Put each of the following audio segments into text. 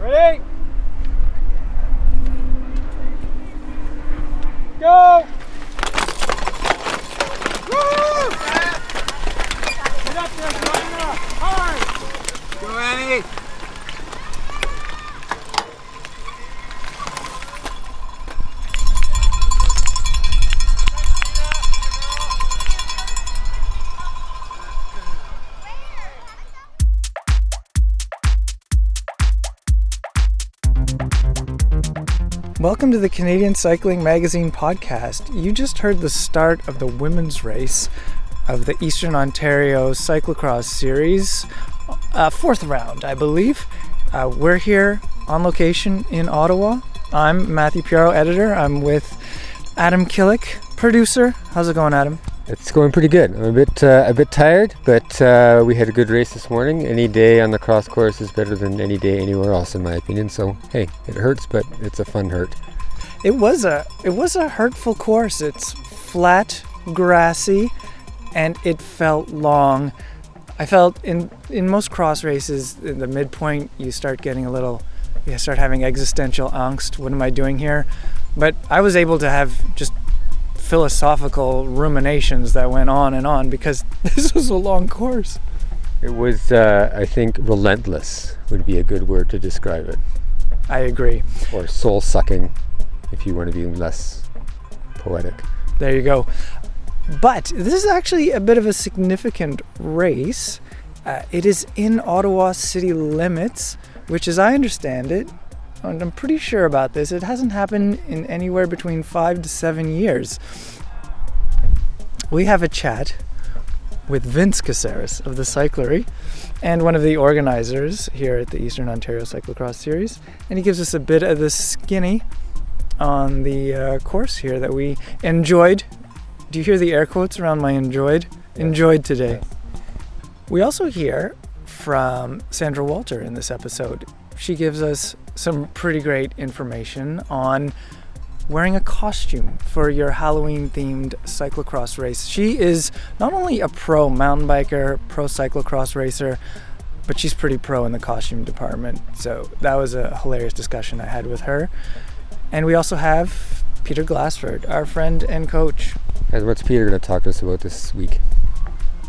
Ready? Welcome to the Canadian Cycling Magazine podcast. You just heard the start of the women's race of the Eastern Ontario Cyclocross Series, uh, fourth round, I believe. Uh, we're here on location in Ottawa. I'm Matthew Pioro, editor. I'm with Adam Killick, producer. How's it going, Adam? It's going pretty good. I'm a bit uh, a bit tired, but uh, we had a good race this morning. Any day on the cross course is better than any day anywhere else, in my opinion. So hey, it hurts, but it's a fun hurt. It was a it was a hurtful course. It's flat, grassy, and it felt long. I felt in in most cross races, in the midpoint, you start getting a little, you start having existential angst. What am I doing here? But I was able to have just philosophical ruminations that went on and on because this was a long course. It was, uh, I think, relentless would be a good word to describe it, I agree. or soul sucking, if you want to be less poetic. There you go. But this is actually a bit of a significant race. Uh, it is in Ottawa city limits, which, as I understand it, and I'm pretty sure about this, it hasn't happened in anywhere between five to seven years. We have a chat with Vince Caceres of the Cyclery and one of the organizers here at the Eastern Ontario Cyclocross Series, and he gives us a bit of the skinny on the uh, course here that we enjoyed. Do you hear the air quotes around my enjoyed? Enjoyed today. We also hear from Sandra Walter in this episode. She gives us some pretty great information on wearing a costume for your Halloween themed cyclocross race. She is not only a pro mountain biker, pro cyclocross racer, but she's pretty pro in the costume department. So that was a hilarious discussion I had with her. And we also have Peter Glassford, our friend and coach. And what's Peter going to talk to us about this week?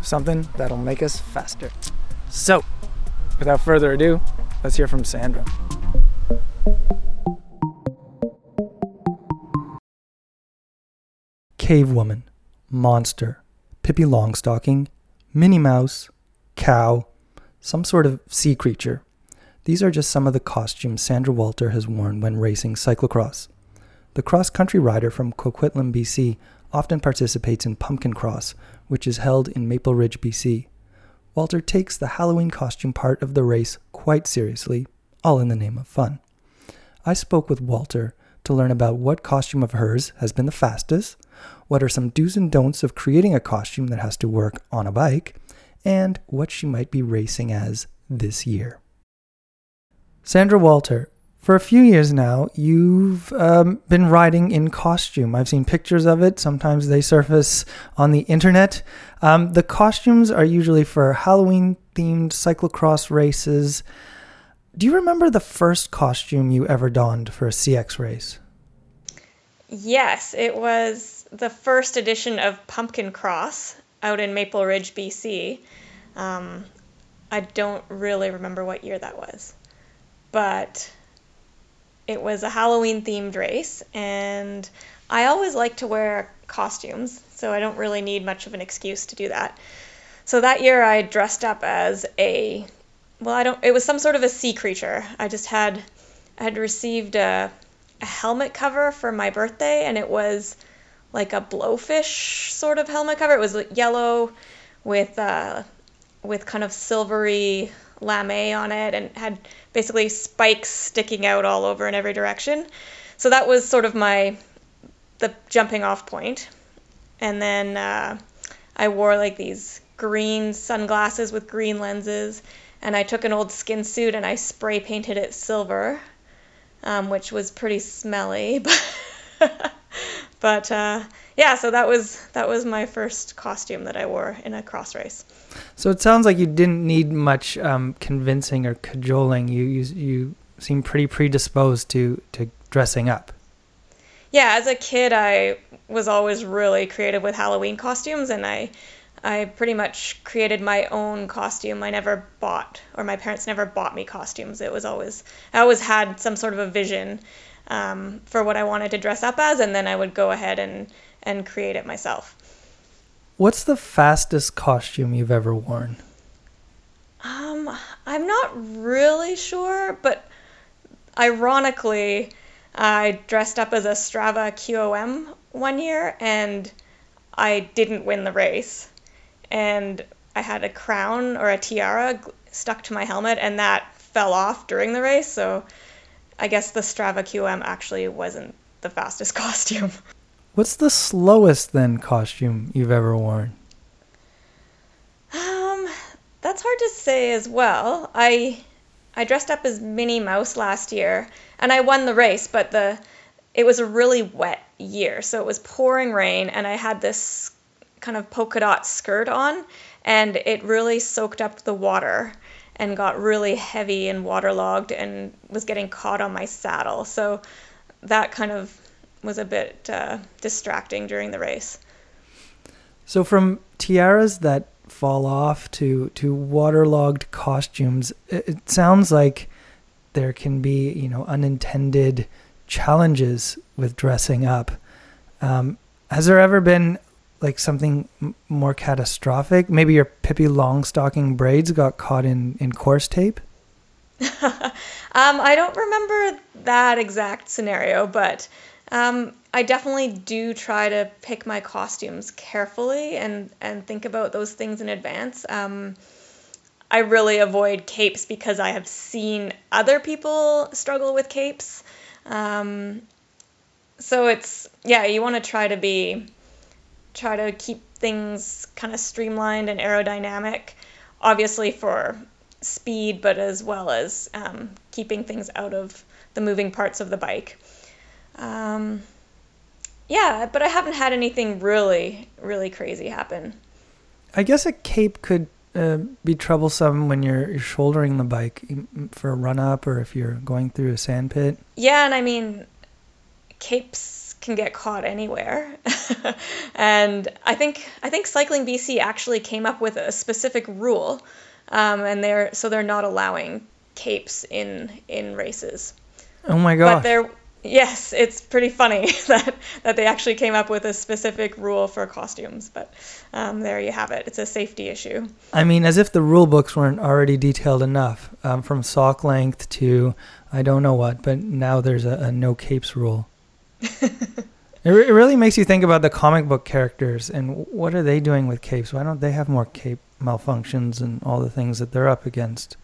Something that'll make us faster. So, without further ado, let's hear from Sandra. Cave Woman, Monster, Pippi Longstocking, Minnie Mouse, Cow, some sort of sea creature. These are just some of the costumes Sandra Walter has worn when racing cyclocross. The cross country rider from Coquitlam, BC, often participates in Pumpkin Cross, which is held in Maple Ridge, BC. Walter takes the Halloween costume part of the race quite seriously, all in the name of fun. I spoke with Walter to learn about what costume of hers has been the fastest, what are some do's and don'ts of creating a costume that has to work on a bike, and what she might be racing as this year. Sandra Walter, for a few years now, you've um, been riding in costume. I've seen pictures of it. Sometimes they surface on the internet. Um, the costumes are usually for Halloween themed cyclocross races. Do you remember the first costume you ever donned for a CX race? Yes, it was the first edition of Pumpkin Cross out in Maple Ridge, BC. Um, I don't really remember what year that was, but it was a Halloween themed race, and I always like to wear costumes, so I don't really need much of an excuse to do that. So that year I dressed up as a well, I don't it was some sort of a sea creature. I just had I had received a a helmet cover for my birthday and it was like a blowfish sort of helmet cover. It was yellow with uh with kind of silvery lame on it and had basically spikes sticking out all over in every direction. So that was sort of my the jumping off point. And then uh, I wore like these green sunglasses with green lenses, and I took an old skin suit and I spray painted it silver, um, which was pretty smelly, but but uh, yeah. So that was that was my first costume that I wore in a cross race. So it sounds like you didn't need much um, convincing or cajoling. You, you you seem pretty predisposed to to dressing up. Yeah, as a kid, I was always really creative with Halloween costumes, and I I pretty much created my own costume. I never bought, or my parents never bought me costumes. It was always I always had some sort of a vision um, for what I wanted to dress up as, and then I would go ahead and and create it myself. What's the fastest costume you've ever worn? Um, I'm not really sure, but ironically, I dressed up as a Strava QOM one year and I didn't win the race. And I had a crown or a tiara stuck to my helmet and that fell off during the race. So I guess the Strava QM actually wasn't the fastest costume. What's the slowest then costume you've ever worn? Um, that's hard to say as well. I I dressed up as Minnie Mouse last year and I won the race, but the it was a really wet year. So it was pouring rain and I had this kind of polka dot skirt on and it really soaked up the water and got really heavy and waterlogged and was getting caught on my saddle. So that kind of was a bit uh, distracting during the race. So from tiaras that fall off to to waterlogged costumes, it, it sounds like there can be you know unintended challenges with dressing up. Um, has there ever been like something m- more catastrophic? Maybe your Pippi Longstocking braids got caught in in course tape. um, I don't remember that exact scenario, but um, I definitely do try to pick my costumes carefully and and think about those things in advance. Um, I really avoid capes because I have seen other people struggle with capes. Um, so it's yeah, you want to try to be try to keep things kind of streamlined and aerodynamic, obviously for speed, but as well as um, keeping things out of the moving parts of the bike. Um, yeah, but I haven't had anything really, really crazy happen. I guess a cape could uh, be troublesome when you're, you're shouldering the bike for a run up or if you're going through a sand pit. Yeah, and I mean, capes can get caught anywhere. and I think I think Cycling BC actually came up with a specific rule, um, and they're so they're not allowing capes in in races. Oh my god! But they're Yes, it's pretty funny that, that they actually came up with a specific rule for costumes, but um, there you have it. It's a safety issue. I mean, as if the rule books weren't already detailed enough, um, from sock length to I don't know what, but now there's a, a no capes rule. it, re- it really makes you think about the comic book characters and what are they doing with capes? Why don't they have more cape malfunctions and all the things that they're up against?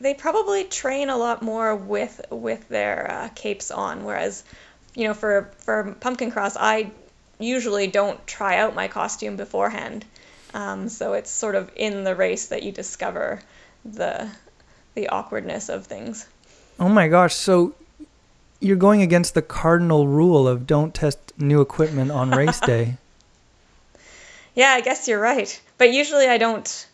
They probably train a lot more with with their uh, capes on. Whereas, you know, for for pumpkin cross, I usually don't try out my costume beforehand. Um, so it's sort of in the race that you discover the the awkwardness of things. Oh my gosh! So you're going against the cardinal rule of don't test new equipment on race day. yeah, I guess you're right. But usually I don't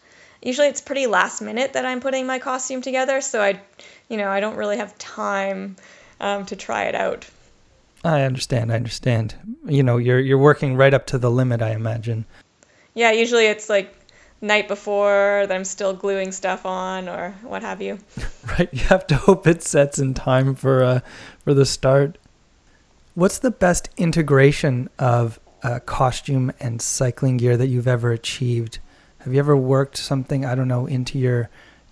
usually it's pretty last minute that I'm putting my costume together, so I, you know, I don't really have time um, to try it out. I understand. I understand. You know, you're you're working right up to the limit, I imagine. Yeah, usually it's like night before that I'm still gluing stuff on or what have you. right, you have to hope it sets in time for uh for the start. What's the best integration of uh, costume and cycling gear that you've ever achieved? Have you ever worked something I don't know into your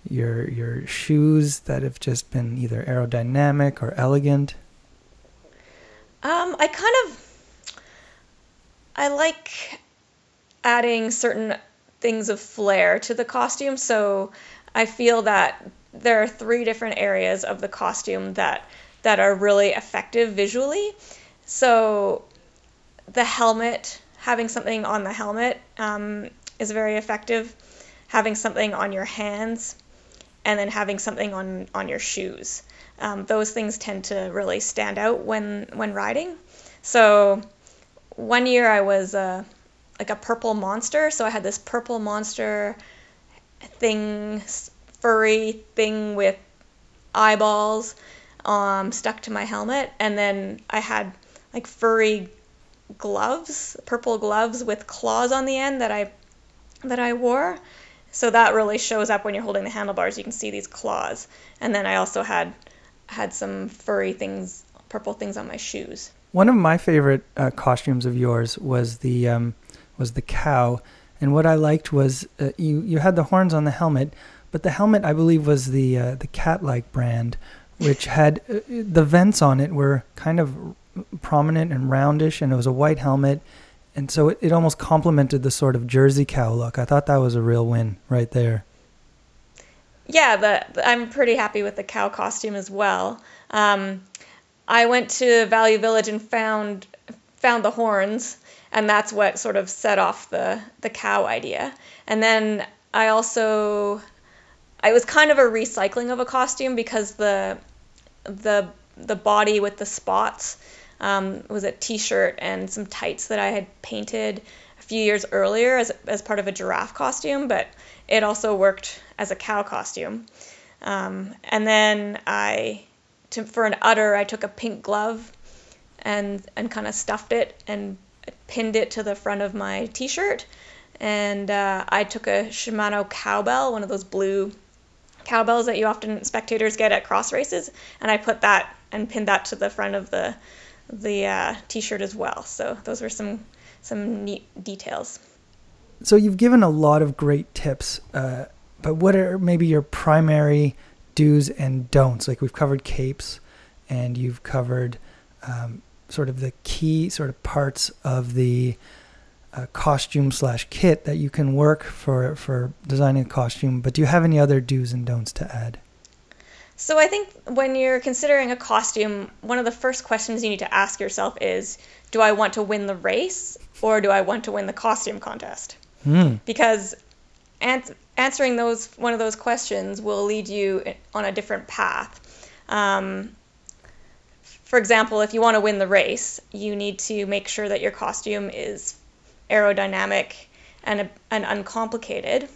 your your shoes that have just been either aerodynamic or elegant? Um, I kind of I like adding certain things of flair to the costume, so I feel that there are three different areas of the costume that that are really effective visually. So the helmet, having something on the helmet um, is very effective. Having something on your hands and then having something on, on your shoes. Um, those things tend to really stand out when, when riding. So one year I was uh, like a purple monster. So I had this purple monster thing, furry thing with eyeballs um, stuck to my helmet, and then I had like furry gloves, purple gloves with claws on the end that I that I wore. So that really shows up when you're holding the handlebars. You can see these claws, and then I also had had some furry things, purple things on my shoes. One of my favorite uh, costumes of yours was the um, was the cow, and what I liked was uh, you you had the horns on the helmet, but the helmet I believe was the uh, the Catlike brand, which had uh, the vents on it were kind of prominent and roundish, and it was a white helmet, and so it, it almost complemented the sort of Jersey cow look. I thought that was a real win right there. Yeah, the, I'm pretty happy with the cow costume as well. Um, I went to Value Village and found found the horns, and that's what sort of set off the the cow idea. And then I also I was kind of a recycling of a costume because the the the body with the spots um, was a t-shirt and some tights that I had painted a few years earlier as, as part of a giraffe costume, but it also worked as a cow costume. Um, and then I, to, for an udder, I took a pink glove and and kind of stuffed it and pinned it to the front of my t-shirt. And uh, I took a Shimano cowbell, one of those blue cowbells that you often spectators get at cross races, and I put that and pinned that to the front of the the uh, t-shirt as well. So those were some some neat details. So you've given a lot of great tips, uh, but what are maybe your primary do's and don'ts? Like we've covered capes, and you've covered um, sort of the key sort of parts of the uh, costume slash kit that you can work for for designing a costume. But do you have any other do's and don'ts to add? So I think when you're considering a costume, one of the first questions you need to ask yourself is, do I want to win the race or do I want to win the costume contest? Mm. Because an- answering those one of those questions will lead you on a different path. Um, for example, if you want to win the race, you need to make sure that your costume is aerodynamic and, and uncomplicated.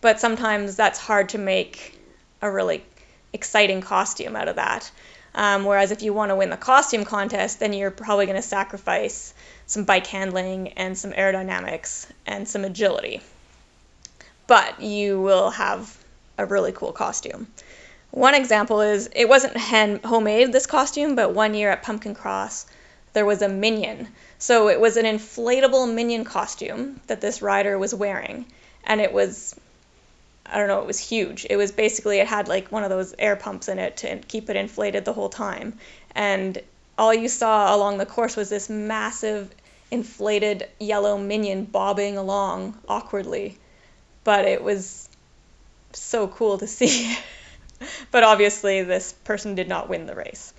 But sometimes that's hard to make a really exciting costume out of that. Um, whereas if you want to win the costume contest, then you're probably going to sacrifice some bike handling and some aerodynamics and some agility. But you will have a really cool costume. One example is it wasn't hand homemade this costume, but one year at Pumpkin Cross there was a minion. So it was an inflatable minion costume that this rider was wearing, and it was I don't know, it was huge. It was basically it had like one of those air pumps in it to keep it inflated the whole time. And all you saw along the course was this massive inflated yellow minion bobbing along awkwardly. But it was so cool to see. but obviously this person did not win the race.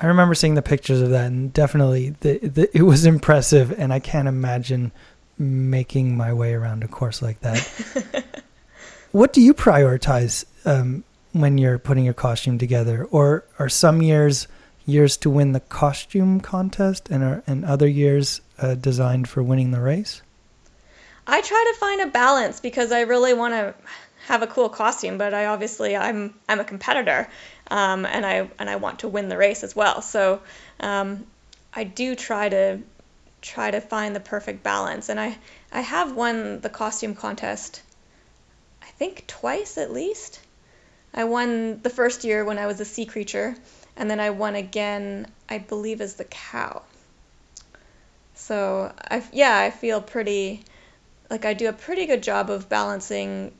I remember seeing the pictures of that, and definitely the, the, it was impressive. And I can't imagine making my way around a course like that. what do you prioritize um, when you're putting your costume together, or are some years years to win the costume contest, and are and other years uh, designed for winning the race? I try to find a balance because I really want to have a cool costume, but I obviously I'm I'm a competitor, um, and I and I want to win the race as well. So um, I do try to try to find the perfect balance, and I I have won the costume contest, think twice at least. I won the first year when I was a sea creature, and then I won again, I believe, as the cow. So I yeah I feel pretty like I do a pretty good job of balancing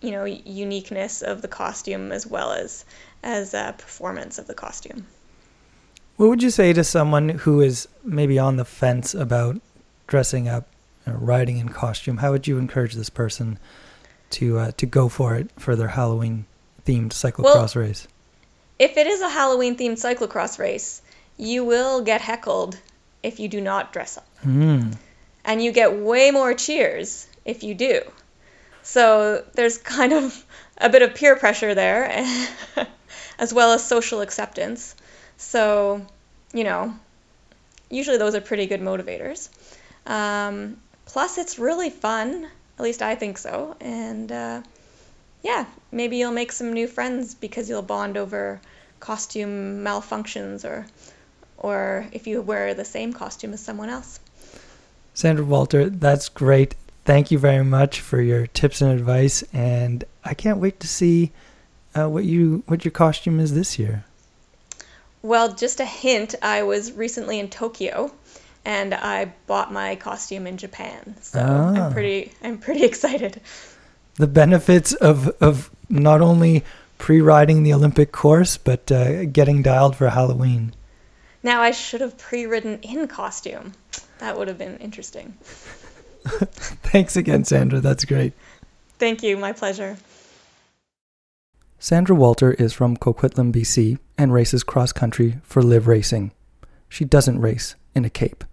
you know uniqueness of the costume as well as as a performance of the costume. What would you say to someone who is maybe on the fence about dressing up, or riding in costume? How would you encourage this person to uh, to go for it for their Halloween themed cyclocross well, race? If it is a Halloween themed cyclocross race, you will get heckled if you do not dress up. Mm. And you get way more cheers if you do. So there's kind of a bit of peer pressure there, as well as social acceptance. So, you know, usually those are pretty good motivators. Um, plus, it's really fun. At least I think so. And uh, yeah, maybe you'll make some new friends because you'll bond over costume malfunctions or or if you wear the same costume as someone else. Sandra Walter, that's great. Thank you very much for your tips and advice, and I can't wait to see uh, what you what your costume is this year. Well, just a hint, I was recently in Tokyo and I bought my costume in Japan. So Ah. I'm pretty I'm pretty excited. The benefits of of not only pre-riding the Olympic course, but uh, getting dialed for Halloween. Now I should have pre-ridden in costume. That would have been interesting. Thanks again, Sandra. That's great. Thank you, my pleasure. Sandra Walter is from Coquitlam, BC, and races cross country for Liv Racing. She doesn't race in a cape.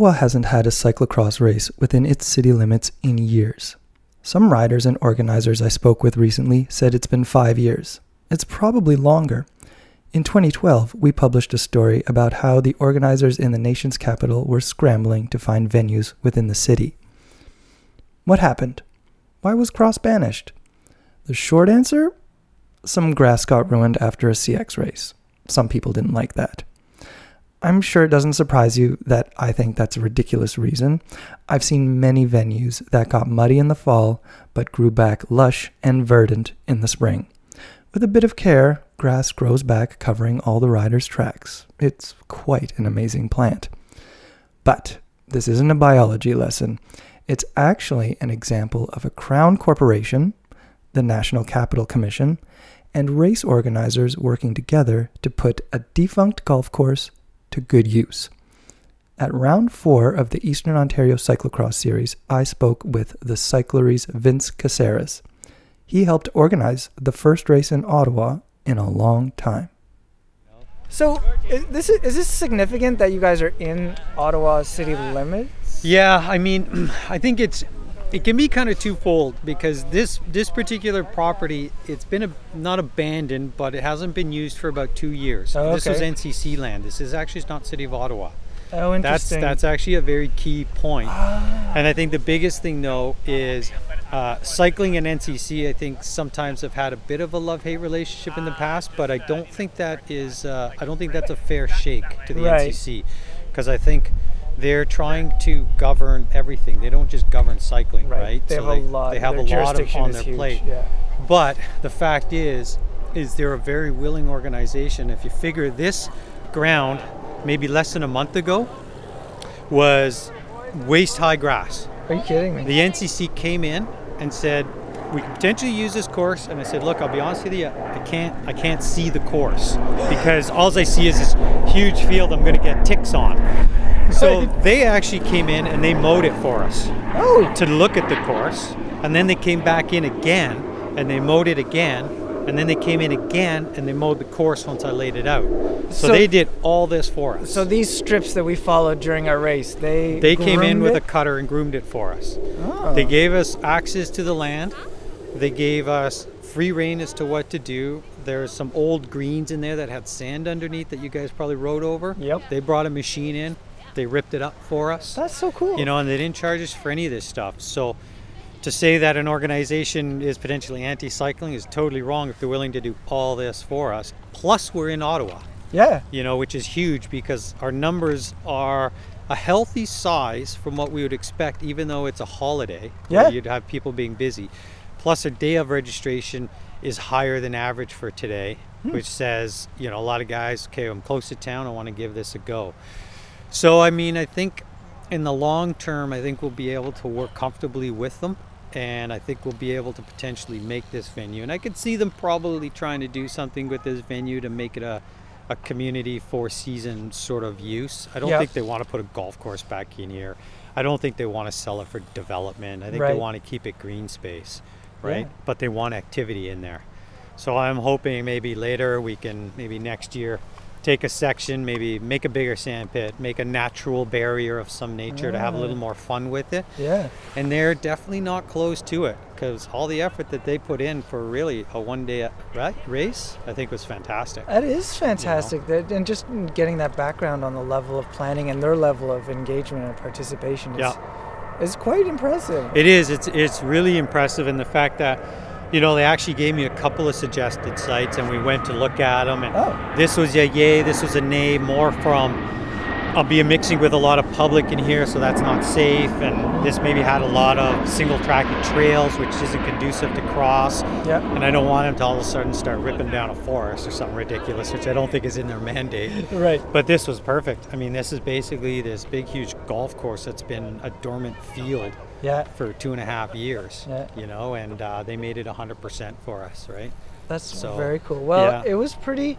Ottawa hasn't had a cyclocross race within its city limits in years. Some riders and organizers I spoke with recently said it's been five years. It's probably longer. In 2012, we published a story about how the organizers in the nation's capital were scrambling to find venues within the city. What happened? Why was Cross banished? The short answer? Some grass got ruined after a CX race. Some people didn't like that. I'm sure it doesn't surprise you that I think that's a ridiculous reason. I've seen many venues that got muddy in the fall but grew back lush and verdant in the spring. With a bit of care, grass grows back covering all the riders' tracks. It's quite an amazing plant. But this isn't a biology lesson. It's actually an example of a crown corporation, the National Capital Commission, and race organizers working together to put a defunct golf course to good use. At round four of the Eastern Ontario Cyclocross Series, I spoke with the Cyclery's Vince Caceres. He helped organize the first race in Ottawa in a long time. So, is this is this significant that you guys are in Ottawa city limits? Yeah, I mean, I think it's it can be kind of twofold because this this particular property it's been a, not abandoned, but it hasn't been used for about two years. Oh, okay. This was okay. NCC land. This is actually not City of Ottawa. Oh, That's interesting. that's that's actually a very key point. Ah. And I think the biggest thing though is uh, cycling and NCC. I think sometimes have had a bit of a love-hate relationship in the past, but I don't think that is. Uh, I don't think that's a fair shake to the Right. NCC because I think they're trying to govern everything. They don't just govern cycling, right? They So have a lot. They have a lot of on their huge, plate. Yeah. But the fact is, is they're a very willing organization. If you figure this ground, maybe less than a month ago, was waist high grass. Are you kidding me? The NCC came in and said, we could potentially use this course. And I said, look, I'll be honest with you, I can't, I can't see the course because all I see is this huge field I'm going to get ticks on. So they actually came in and they mowed it for us oh, to look at the course, and then they came back in again and they mowed it again, and then they came in again and they mowed the course once I laid it out. So, So- they did all this for us. so these strips that we followed during our race, they they came in with a cutter and groomed it for us. Oh. They gave us access to the land. They gave us free rein as to what to do. There's some old greens in there that had sand underneath that you guys probably rode over. Yep. They brought a machine in. They ripped it up for us. That's so cool. you know, and they didn't charge us for any of this stuff. So to say that an organization is potentially anti-cycling is totally wrong if they're willing to do all this for us. Plus, we're in Ottawa, yeah. you know, which is huge because our numbers are a healthy size from what we would expect, even though it's a holiday. Yeah. you'd have people being busy. Plus, our day of registration is higher than average for today, Hmm. which says, you know, a lot of guys, okay, I'm close to town, I want to give this a go. So, I mean, I think in the long term, I think we'll be able to work comfortably with them. And I think we'll be able to potentially make this venue. And I could see them probably trying to do something with this venue to make it a, a community four season sort of use. I don't Yeah. think they want to put a golf course back in here. I don't think they want to sell it for development. I think Right. they want to keep it green space, right? Yeah. But they want activity in there. So I'm hoping maybe later we can, maybe next year, take a section, maybe make a bigger sand pit, make a natural barrier of some nature to have a little mm. more fun with it. Yeah. And they're definitely not close to it because all the effort that they put in for really a one day right, race, I think was fantastic. That is fantastic. That and just getting that background on the level of planning and their level of engagement and participation is, Yeah. is quite impressive. It is. It's it's really impressive in the fact that, you know, they actually gave me a couple of suggested sites, and we went to look at them. And Oh. this was a yay, this was a nay, more from. I'll be mixing with a lot of public in here, so that's not safe. And this maybe had a lot of single track trails, which isn't conducive to cross. Yeah. And I don't want them to all of a sudden start ripping down a forest or something ridiculous, which I don't think is in their mandate. Right. But this was perfect. I mean, this is basically this big, huge golf course that's been a dormant field Yeah. for two and a half years. Yeah. You know, and uh, they made it 100% for us, right? That's So, very cool. Well, yeah. it was pretty.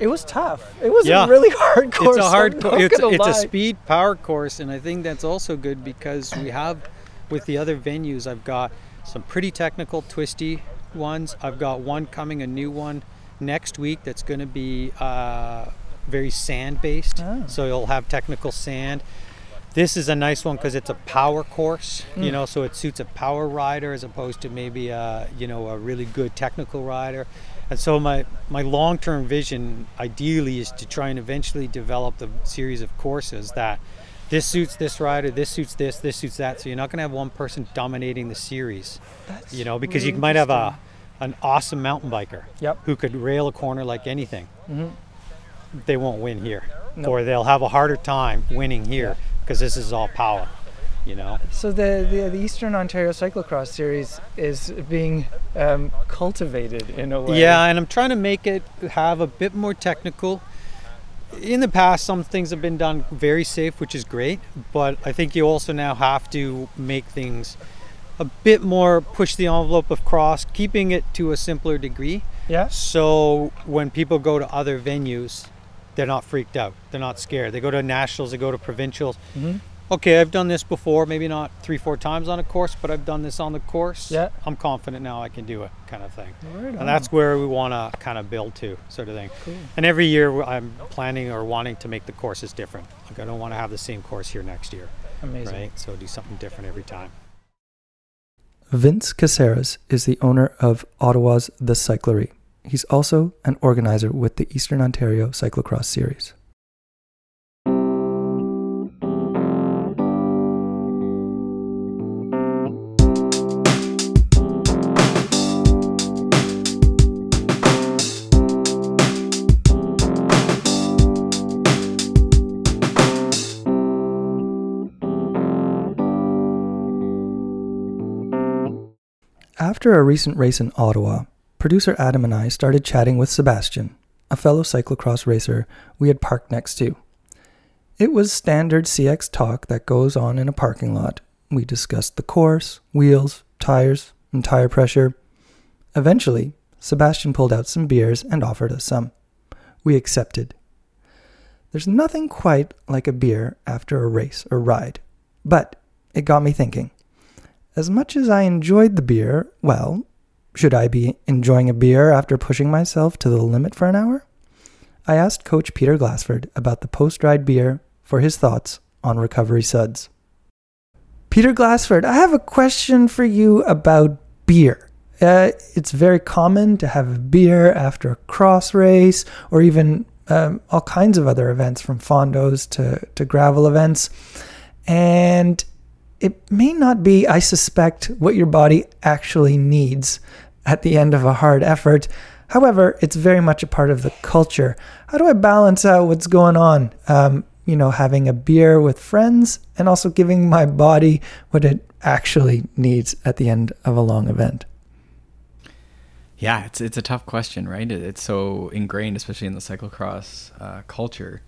It was tough. It was Yeah. a really hard course. it's a hard I'm it's, it's a speed power course and i think that's also good because we have with the other venues i've got some pretty technical twisty ones i've got one coming a new one next week that's going to be uh, very sand based Oh. so you'll have technical sand this is a nice one because it's a power course, you know, so it suits a power rider as opposed to maybe a you know a really good technical rider. And so my my long-term vision, ideally, is to try and eventually develop the series of courses that this suits this rider, this suits this, this suits that. So you're not going to have one person dominating the series, That's you know, because really you might have a an awesome mountain biker Yep. who could rail a corner like anything. Mhm. They won't win here, No. or they'll have a harder time winning here because this is all power, you know. So the, the the Eastern Ontario Cyclocross Series is being um, cultivated in a way. Yeah, and I'm trying to make it have a bit more technical. In the past, some things have been done very safe, which is great, but I think you also now have to make things a bit more push the envelope of cross, keeping it to a simpler degree. Yeah. So when people go to other venues, they're not freaked out. They're not scared. They go to nationals, they go to provincials. Mhm. Okay, I've done this before, maybe not three, four times on a course, but I've done this on the course. Yeah. I'm confident now I can do it, kind of thing. Right. And that's where we want to kind of build to, sort of thing. Cool. And every year I'm planning or wanting to make the courses different. Like I don't want to have the same course here next year, amazing. right? So do something different every time. Vince Caceres is the owner of Ottawa's The Cyclery. He's also an organizer with the Eastern Ontario Cyclocross Series. After a recent race in Ottawa, producer Adam and I started chatting with Sebastian, a fellow cyclocross racer we had parked next to. It was standard CX talk that goes on in a parking lot. We discussed the course, wheels, tires, and tire pressure. Eventually, Sebastian pulled out some beers and offered us some. We accepted. There's nothing quite like a beer after a race or ride, but it got me thinking. As much as I enjoyed the beer, well, should I be enjoying a beer after pushing myself to the limit for an hour? I asked Coach Peter Glassford about the post ride beer for his thoughts on recovery suds. Peter Glassford, I have a question for you about beer. Uh, it's very common to have a beer after a cross race or even um, all kinds of other events from fondos to, to gravel events. And it may not be, I suspect, what your body actually needs at the end of a hard effort. However, it's very much a part of the culture. How do I balance out what's going on? Um, you know, having a beer with friends and also giving my body what it actually needs at the end of a long event. Yeah, it's it's a tough question, right? It's so ingrained, especially in the cyclocross uh, culture.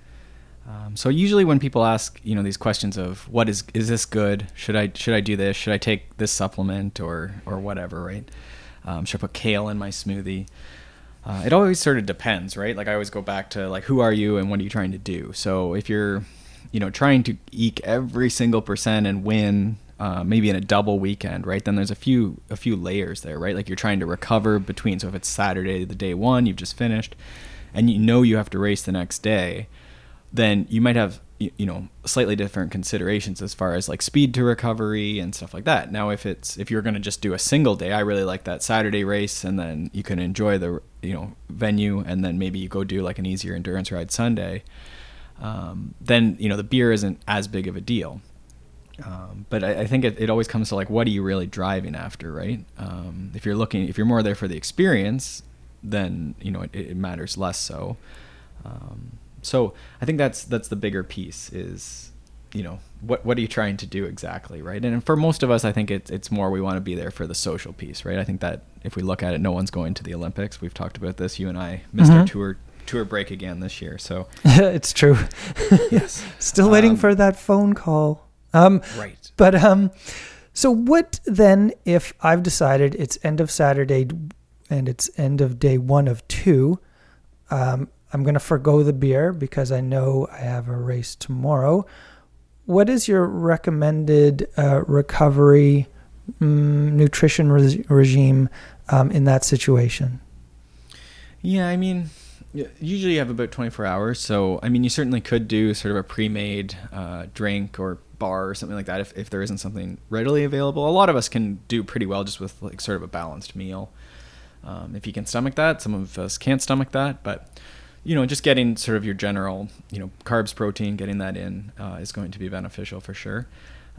Um, so usually when people ask, you know, these questions of what is is this good? Should I should I do this? Should I take this supplement or or whatever, right? Um, should I put kale in my smoothie? Uh, it always sort of depends, right? Like I always go back to like who are you and what are you trying to do. So if you're, you know, trying to eke every single percent and win, uh, maybe in a double weekend, right? Then there's a few a few layers there, right? Like you're trying to recover between. So if it's Saturday, the day one you've just finished, and you know you have to race the next day, then you might have you know slightly different considerations as far as like speed to recovery and stuff like that. Now if it's if you're going to just do a single day i really like that saturday race and then you can enjoy the you know venue and then maybe you go do like an easier endurance ride sunday um, then you know the beer isn't as big of a deal. Um, but I, I think it, it, always comes to like what are you really driving after right? Um, if you're looking if you're more there for the experience then you know it, it matters less so. Um, so I think that's that's the bigger piece is you know what what are you trying to do exactly right? And for most of us i think it's it's more we want to be there for the social piece right? I think that if we look at it no one's going to the olympics. We've talked about this. You and i missed mm-hmm. our tour tour break again this year so. It's true. Yes. Still waiting um, for that phone call. Um right. but um so what then if i've decided it's end of saturday and it's end of day one of two um I'm going to forego the beer because I know I have a race tomorrow. What is your recommended uh, recovery um, nutrition re- regime um, in that situation? Yeah, I mean, usually you have about 24 hours. So, I mean, you certainly could do sort of a pre made uh, drink or bar or something like that if, if there isn't something readily available. A lot of us can do pretty well just with like sort of a balanced meal. Um, if you can stomach that, some of us can't stomach that, but you know, just getting sort of your general, you know, carbs, protein, getting that in uh, is going to be beneficial for sure.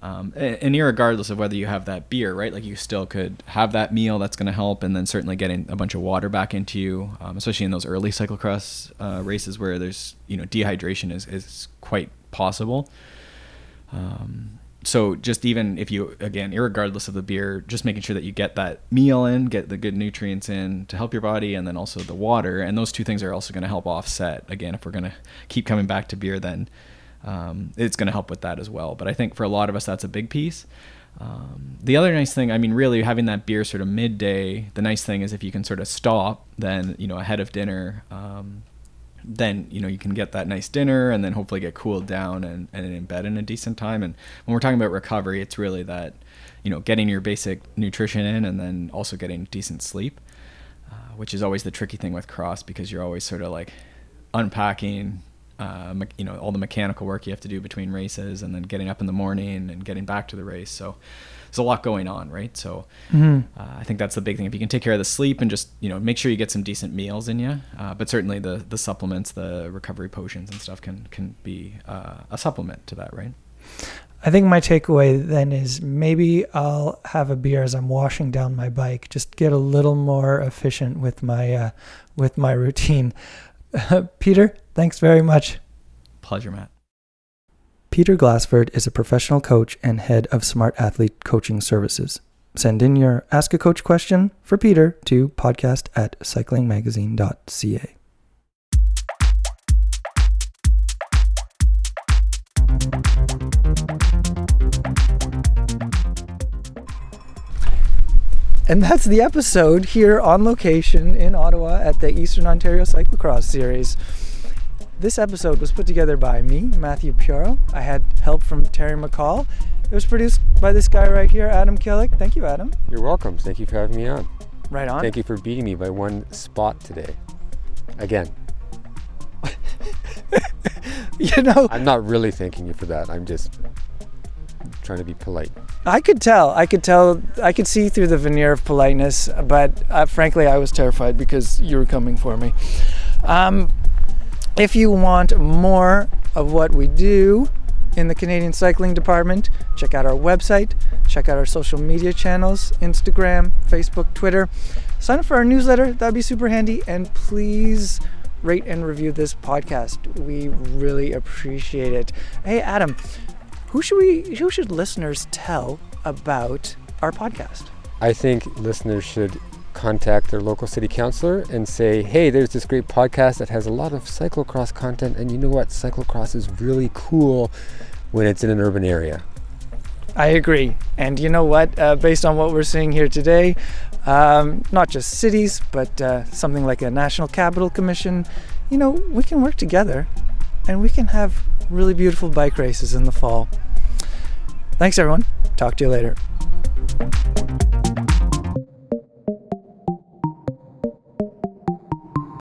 Um, and, and regardless of whether you have that beer, right? Like you still could have that meal that's going to help, and then certainly getting a bunch of water back into you, um, especially in those early cyclocross uh, races where there's you know dehydration is is quite possible. Um, so just even if you again regardless of the beer just making sure that you get that meal in get the good nutrients in to help your body and then also the water. And those two things are also going to help offset again if we're going to keep coming back to beer then um, it's going to help with that as well. But i think for a lot of us that's a big piece. Um, the other nice thing i mean really having that beer sort of midday the nice thing is if you can sort of stop then you know ahead of dinner um, then you know you can get that nice dinner and then hopefully get cooled down and, and in bed in a decent time. And when we're talking about recovery it's really that you know getting your basic nutrition in and then also getting decent sleep uh, which is always the tricky thing with cross because you're always sort of like unpacking uh, you know all the mechanical work you have to do between races and then getting up in the morning and getting back to the race. So there's a lot going on, right? So mm-hmm. uh, I think that's the big thing. If you can take care of the sleep and just you know make sure you get some decent meals in you, uh, but certainly the the supplements, the recovery potions and stuff can can be uh, a supplement to that, right? I think my takeaway then is maybe I'll have a beer as I'm washing down my bike. Just get a little more efficient with my uh, with my routine. Peter, thanks very much. Pleasure, Matt. Peter Glassford is a professional coach and head of Smart Athlete Coaching Services. Send in your Ask a Coach question for Peter to podcast at cyclingmagazine.ca. And that's the episode here on location in Ottawa at the Eastern Ontario Cyclocross Series. This episode was put together by me, Matthew Pioro. I had help from Terry McCall. It was produced by this guy right here, Adam Killick. Thank you, Adam. You're welcome. Thank you for having me on. Right on. Thank you for beating me by one spot today. Again. you know, I'm not really thanking you for that. I'm just trying to be polite. I could tell. I could tell. I could see through the veneer of politeness, but uh, frankly, I was terrified because you were coming for me. Um, if you want more of what we do in the Canadian Cycling Department, check out our website, check out our social media channels Instagram, Facebook, Twitter. Sign up for our newsletter, that'd be super handy. And please rate and review this podcast. We really appreciate it. Hey, Adam, who should we, who should listeners tell about our podcast? I think listeners should contact their local city councilor and say, hey, there's this great podcast that has a lot of cyclocross content, and you know what? Cyclocross is really cool when it's in an urban area. I agree. And you know what? Uh, based on what we're seeing here today, um, not just cities, but uh, something like a National Capital Commission, you know, we can work together and we can have really beautiful bike races in the fall. Thanks, everyone. Talk to you later.